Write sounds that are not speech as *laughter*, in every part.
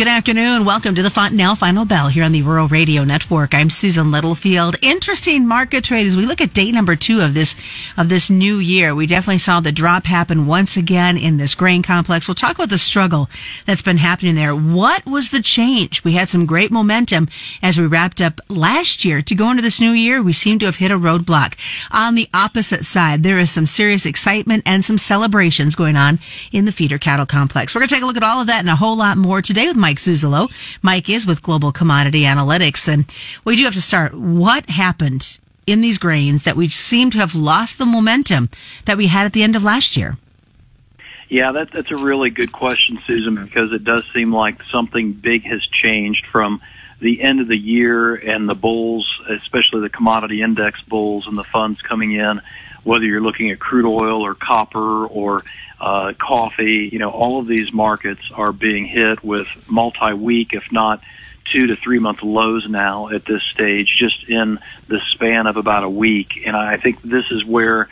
Good afternoon. Welcome to the Fontanelle Final Bell here on the Rural Radio Network. I'm Susan Littlefield. Interesting market trade as we look at day number two of this of this new year. We definitely saw the drop happen once again in this grain complex. We'll talk about the struggle that's been happening there. What was the change? We had some great momentum as we wrapped up last year. To go into this new year, we seem to have hit a roadblock. On the opposite side, there is some serious excitement and some celebrations going on in the feeder cattle complex. We're going to take a look at all of that and a whole lot more today with Mike Zuzolo. Mike is with Global Commodity Analytics. And we do have to start. What happened in these grains that we seem to have lost the momentum that we had at the end of last year? Yeah, that, that's a really good question, Susan, because it does seem like something big has changed from the end of the year and the bulls, especially the commodity index bulls and the funds coming in, whether you're looking at crude oil or copper or uh, coffee, you know, all of these markets are being hit with multi-week, if not two to three month lows now at this stage, just in the span of about a week. And I think this is where,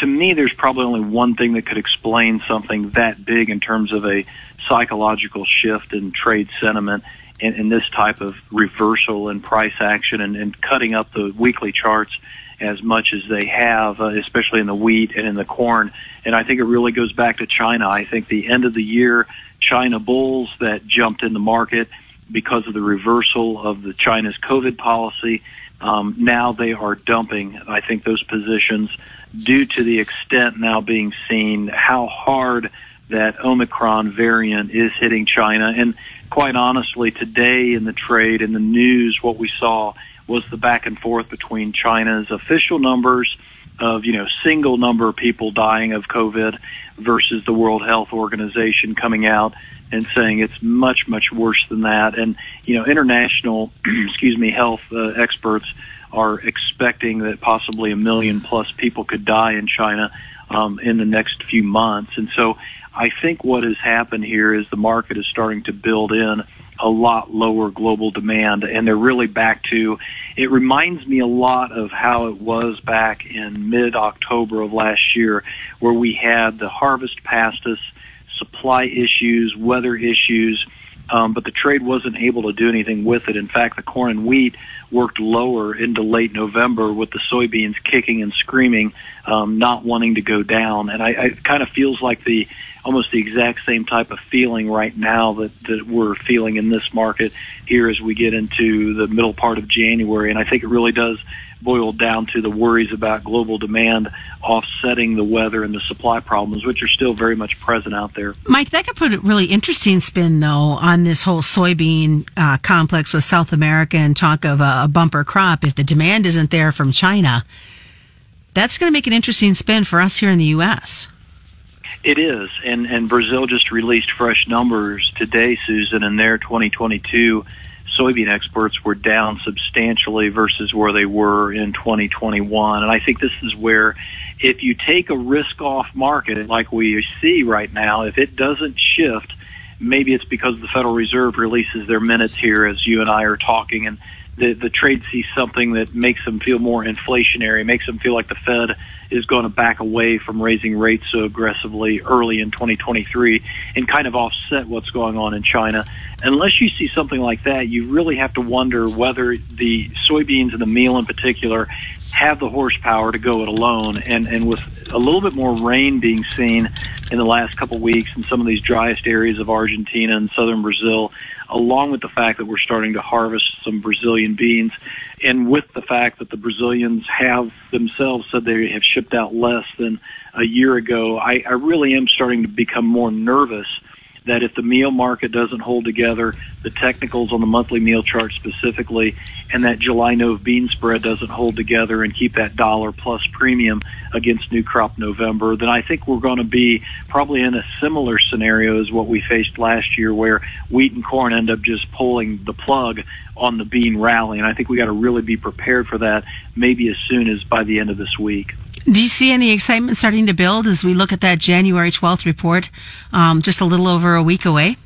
to me, there's probably only one thing that could explain something that big in terms of a psychological shift in trade sentiment and, in this type of reversal in price action and, and cutting up the weekly charts as much as they have, uh, especially in the wheat and in the corn. And I think it really goes back to China. I think the end of the year, China bulls that jumped in the market because of the reversal of the China's COVID policy. Um, now they are dumping, I think, those positions due to the extent now being seen how hard that Omicron variant is hitting China. And quite honestly, today in the trade, in the news, what we saw was the back and forth between China's official numbers of, you know, single number of people dying of COVID versus the World Health Organization coming out and saying it's much, much worse than that. And, you know, international, *clears throat* excuse me, health uh, experts are expecting that possibly a million plus people could die in China um, in the next few months. And so I think what has happened here is the market is starting to build in a lot lower global demand and they're really back to it reminds me a lot of how it was back in mid October of last year where we had the harvest past us supply issues weather issues um, but the trade wasn't able to do anything with it. In fact the corn and wheat worked lower into late November with the soybeans kicking and screaming um, not wanting to go down. And I, I it kind of feels like the almost the exact same type of feeling right now that, that we're feeling in this market here as we get into the middle part of January. And I think it really does boil down to the worries about global demand offsetting the weather and the supply problems, which are still very much present out there. Mike, that could put a really interesting spin, though, on this whole soybean uh, complex with South America and talk of a, a bumper crop. If the demand isn't there from China, that's going to make an interesting spin for us here in the U.S. It is, and and Brazil just released fresh numbers today, Susan, and their 2022 soybean exports were down substantially versus where they were in 2021. And I think this is where, if you take a risk-off market like we see right now, if it doesn't shift, maybe it's because the Federal Reserve releases their minutes here as you and I are talking, and the the trade sees something that makes them feel more inflationary, makes them feel like the Fed is going to back away from raising rates so aggressively early in 2023 and kind of offset what's going on in China. Unless you see something like that, you really have to wonder whether the soybeans and the meal in particular have the horsepower to go it alone. And, and with a little bit more rain being seen in the last couple weeks in some of these driest areas of Argentina and southern Brazil, along with the fact that we're starting to harvest some Brazilian beans, and with the fact that the Brazilians have themselves said they have shipped out less than a year ago, I, I really am starting to become more nervous that if the meal market doesn't hold together, the technicals on the monthly meal chart specifically, and that July Nove bean spread doesn't hold together and keep that dollar plus premium against new crop November, then I think we're going to be probably in a similar scenario as what we faced last year where wheat and corn end up just pulling the plug on the bean rally. And I think we got to really be prepared for that maybe as soon as by the end of this week. Do you see any excitement starting to build as we look at that January 12th report, um, just a little over a week away?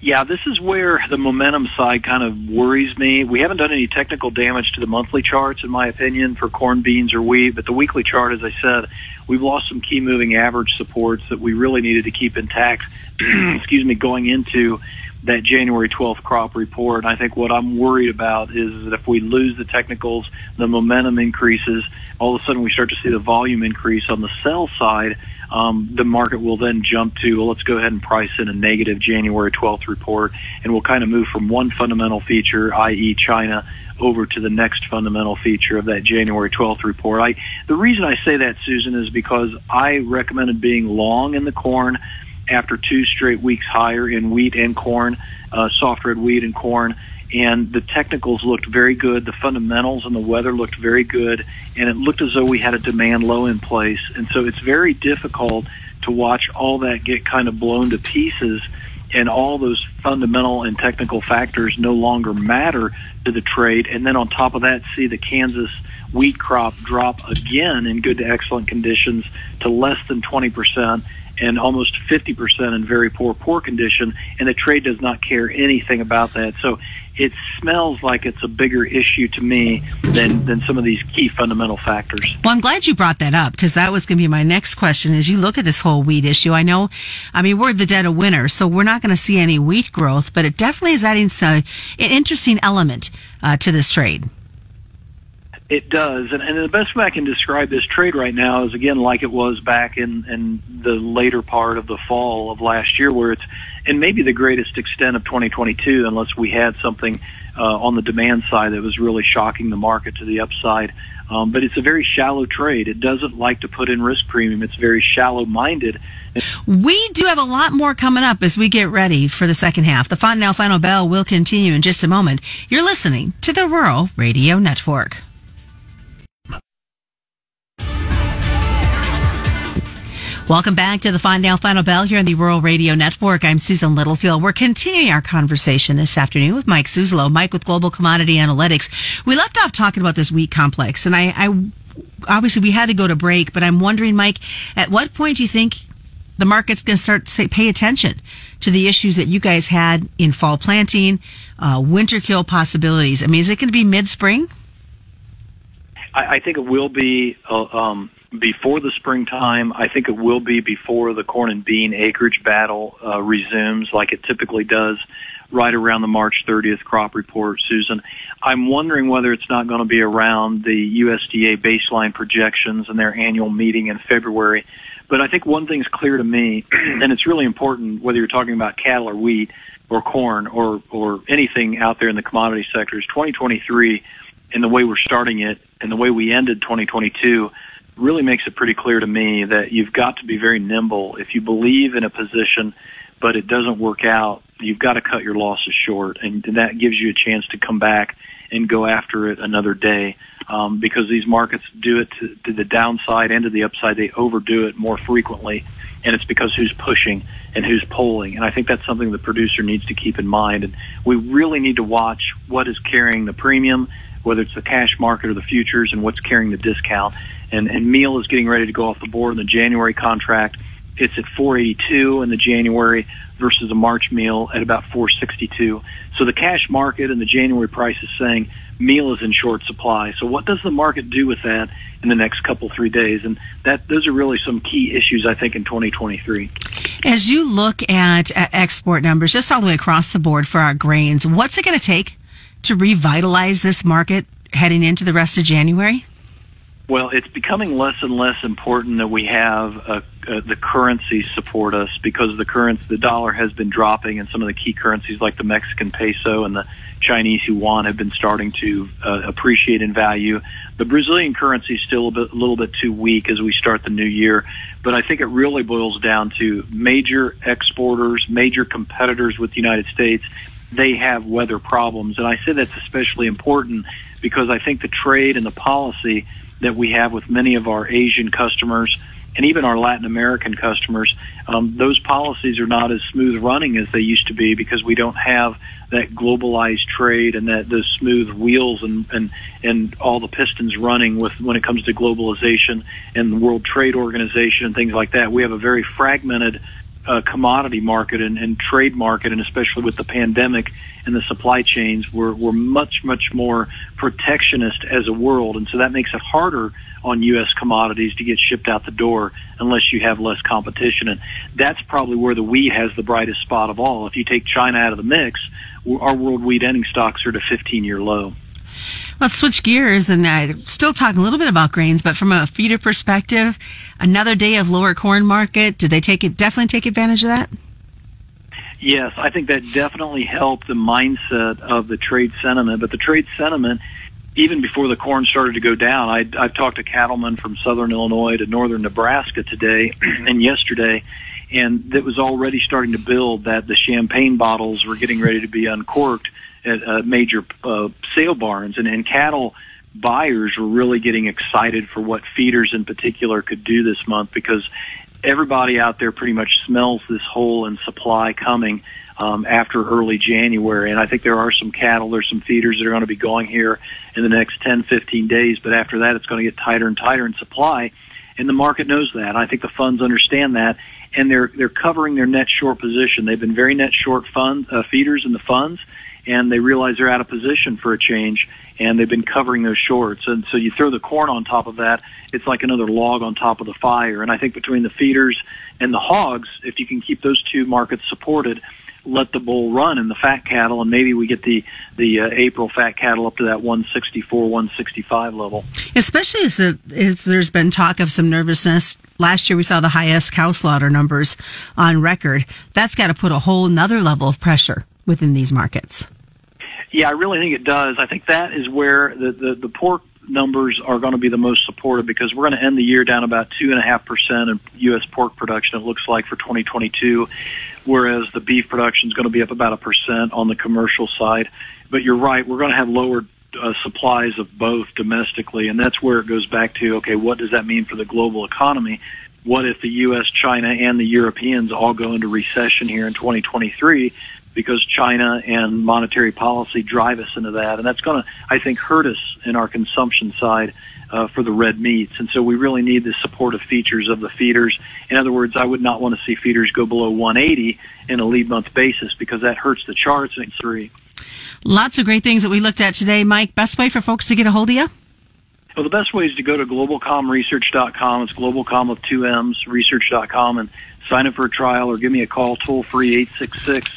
Yeah, this is where the momentum side kind of worries me. We haven't done any technical damage to the monthly charts, in my opinion, for corn, beans, or wheat. But the weekly chart, as I said, we've lost some key moving average supports that we really needed to keep intact. *clears throat* excuse me, going into that January 12th crop report. I think what I'm worried about is that if we lose the technicals, the momentum increases, all of a sudden we start to see the volume increase on the sell side. Um, the market will then jump to, well, let's go ahead and price in a negative January 12th report, and we'll kind of move from one fundamental feature, i.e., China, over to the next fundamental feature of that January 12th report. I, the reason I say that, Susan, is because I recommended being long in the corn after two straight weeks higher in wheat and corn, uh, soft red wheat and corn. And the technicals looked very good. The fundamentals and the weather looked very good. And it looked as though we had a demand low in place. And so it's very difficult to watch all that get kind of blown to pieces and all those fundamental and technical factors no longer matter to the trade. And then on top of that, see the Kansas wheat crop drop again in good to excellent conditions to less than 20% and almost 50% in very poor, poor condition, and the trade does not care anything about that. So it smells like it's a bigger issue to me than, than some of these key fundamental factors. Well, I'm glad you brought that up because that was going to be my next question as you look at this whole wheat issue. I know, I mean, we're the dead of winter, so we're not going to see any wheat growth, but it definitely is adding some, an interesting element uh, to this trade. It does, and, and the best way I can describe this trade right now is again like it was back in, in the later part of the fall of last year, where it's in maybe the greatest extent of 2022, unless we had something uh, on the demand side that was really shocking the market to the upside. Um, but it's a very shallow trade. It doesn't like to put in risk premium. It's very shallow minded. We do have a lot more coming up as we get ready for the second half. The Fontanelle Final Bell will continue in just a moment. You're listening to the Rural Radio Network. Welcome back to the Final Final Bell here on the Rural Radio Network. I'm Susan Littlefield. We're continuing our conversation this afternoon with Mike Zuzolo, Mike with Global Commodity Analytics. We left off talking about this wheat complex, and I, I obviously we had to go to break, but I'm wondering, Mike, at what point do you think the market's going to start to say, pay attention to the issues that you guys had in fall planting, uh, winter kill possibilities? I mean, is it going to be mid spring? I, I think it will be. Uh, um, before the springtime. I think it will be before the corn and bean acreage battle uh, resumes, like it typically does right around the March 30th crop report, Susan. I'm wondering whether it's not going to be around the USDA baseline projections and their annual meeting in February. But I think one thing's clear to me, *clears throat* and it's really important whether you're talking about cattle or wheat or corn or, or anything out there in the commodity sectors, 2023 and the way we're starting it and the way we ended 2022 really makes it pretty clear to me that you've got to be very nimble. If you believe in a position, but it doesn't work out, you've got to cut your losses short, and that gives you a chance to come back and go after it another day. Um, because these markets do it to, to the downside and to the upside, they overdo it more frequently, and it's because who's pushing and who's pulling. And I think that's something the producer needs to keep in mind. And we really need to watch what is carrying the premium, whether it's the cash market or the futures, and what's carrying the discount and, and meal is getting ready to go off the board in the January contract. It's at 482 in the January versus a March meal at about 462. So the cash market and the January price is saying meal is in short supply. So what does the market do with that in the next couple three days? And that those are really some key issues I think in 2023. As you look at, at export numbers just all the way across the board for our grains, what's it going to take to revitalize this market heading into the rest of January? Well, it's becoming less and less important that we have uh, uh, the currency support us because the currency, the dollar has been dropping, and some of the key currencies like the Mexican peso and the Chinese yuan have been starting to uh, appreciate in value. The Brazilian currency is still a, bit, a little bit too weak as we start the new year, but I think it really boils down to major exporters, major competitors with the United States. They have weather problems, and I say that's especially important because I think the trade and the policy that we have with many of our Asian customers and even our Latin American customers, um, those policies are not as smooth running as they used to be because we don't have that globalized trade and that those smooth wheels and and and all the pistons running with when it comes to globalization and the World Trade Organization and things like that. We have a very fragmented uh, commodity market and, and trade market, and especially with the pandemic and the supply chains, we're, we're much, much more protectionist as a world. And so that makes it harder on U.S. commodities to get shipped out the door unless you have less competition. And that's probably where the wheat has the brightest spot of all. If you take China out of the mix, our world wheat ending stocks are at a 15 year low. Let's switch gears and uh, still talk a little bit about grains, but from a feeder perspective, another day of lower corn market. Did they take it? Definitely take advantage of that. Yes, I think that definitely helped the mindset of the trade sentiment. But the trade sentiment, even before the corn started to go down, I, I've talked to cattlemen from southern Illinois to northern Nebraska today *clears throat* and yesterday, and it was already starting to build that the champagne bottles were getting ready to be uncorked at uh, major uh, sale barns, and, and cattle buyers were really getting excited for what feeders in particular could do this month because everybody out there pretty much smells this hole in supply coming um, after early January. And I think there are some cattle, there's some feeders that are going to be going here in the next 10, 15 days. But after that, it's going to get tighter and tighter in supply. And the market knows that. I think the funds understand that. And they're, they're covering their net short position. They've been very net short fund, uh, feeders in the funds and they realize they're out of position for a change and they've been covering those shorts. And so you throw the corn on top of that, it's like another log on top of the fire. And I think between the feeders and the hogs, if you can keep those two markets supported, let the bull run in the fat cattle, and maybe we get the the uh, April fat cattle up to that 164, 165 level. Especially as, the, as there's been talk of some nervousness. Last year we saw the highest cow slaughter numbers on record. That's got to put a whole another level of pressure within these markets. Yeah, I really think it does. I think that is where the, the, the pork numbers are going to be the most supportive because we're going to end the year down about two and a half percent in U.S. pork production. It looks like for 2022, whereas the beef production is going to be up about a percent on the commercial side. But you're right, we're going to have lower uh, supplies of both domestically, and that's where it goes back to okay, what does that mean for the global economy? What if the U.S., China, and the Europeans all go into recession here in 2023? Because China and monetary policy drive us into that, and that's going to, I think, hurt us in our consumption side uh, for the red meats. And so we really need the supportive features of the feeders. In other words, I would not want to see feeders go below 180 in a lead month basis because that hurts the charts and three. Lots of great things that we looked at today, Mike. Best way for folks to get a hold of you? Well, the best way is to go to globalcomresearch.com. It's globalcom with two M's, research.com, and sign up for a trial or give me a call toll free 866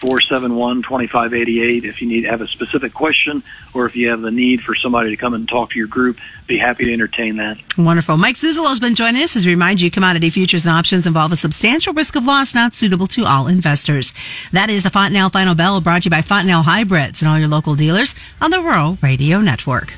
471 2588. If you need have a specific question or if you have the need for somebody to come and talk to your group, be happy to entertain that. Wonderful. Mike Zuzolo has been joining us as we remind you commodity futures and options involve a substantial risk of loss not suitable to all investors. That is the Fontanelle Final Bell brought to you by Fontanelle Hybrids and all your local dealers on the Rural Radio Network.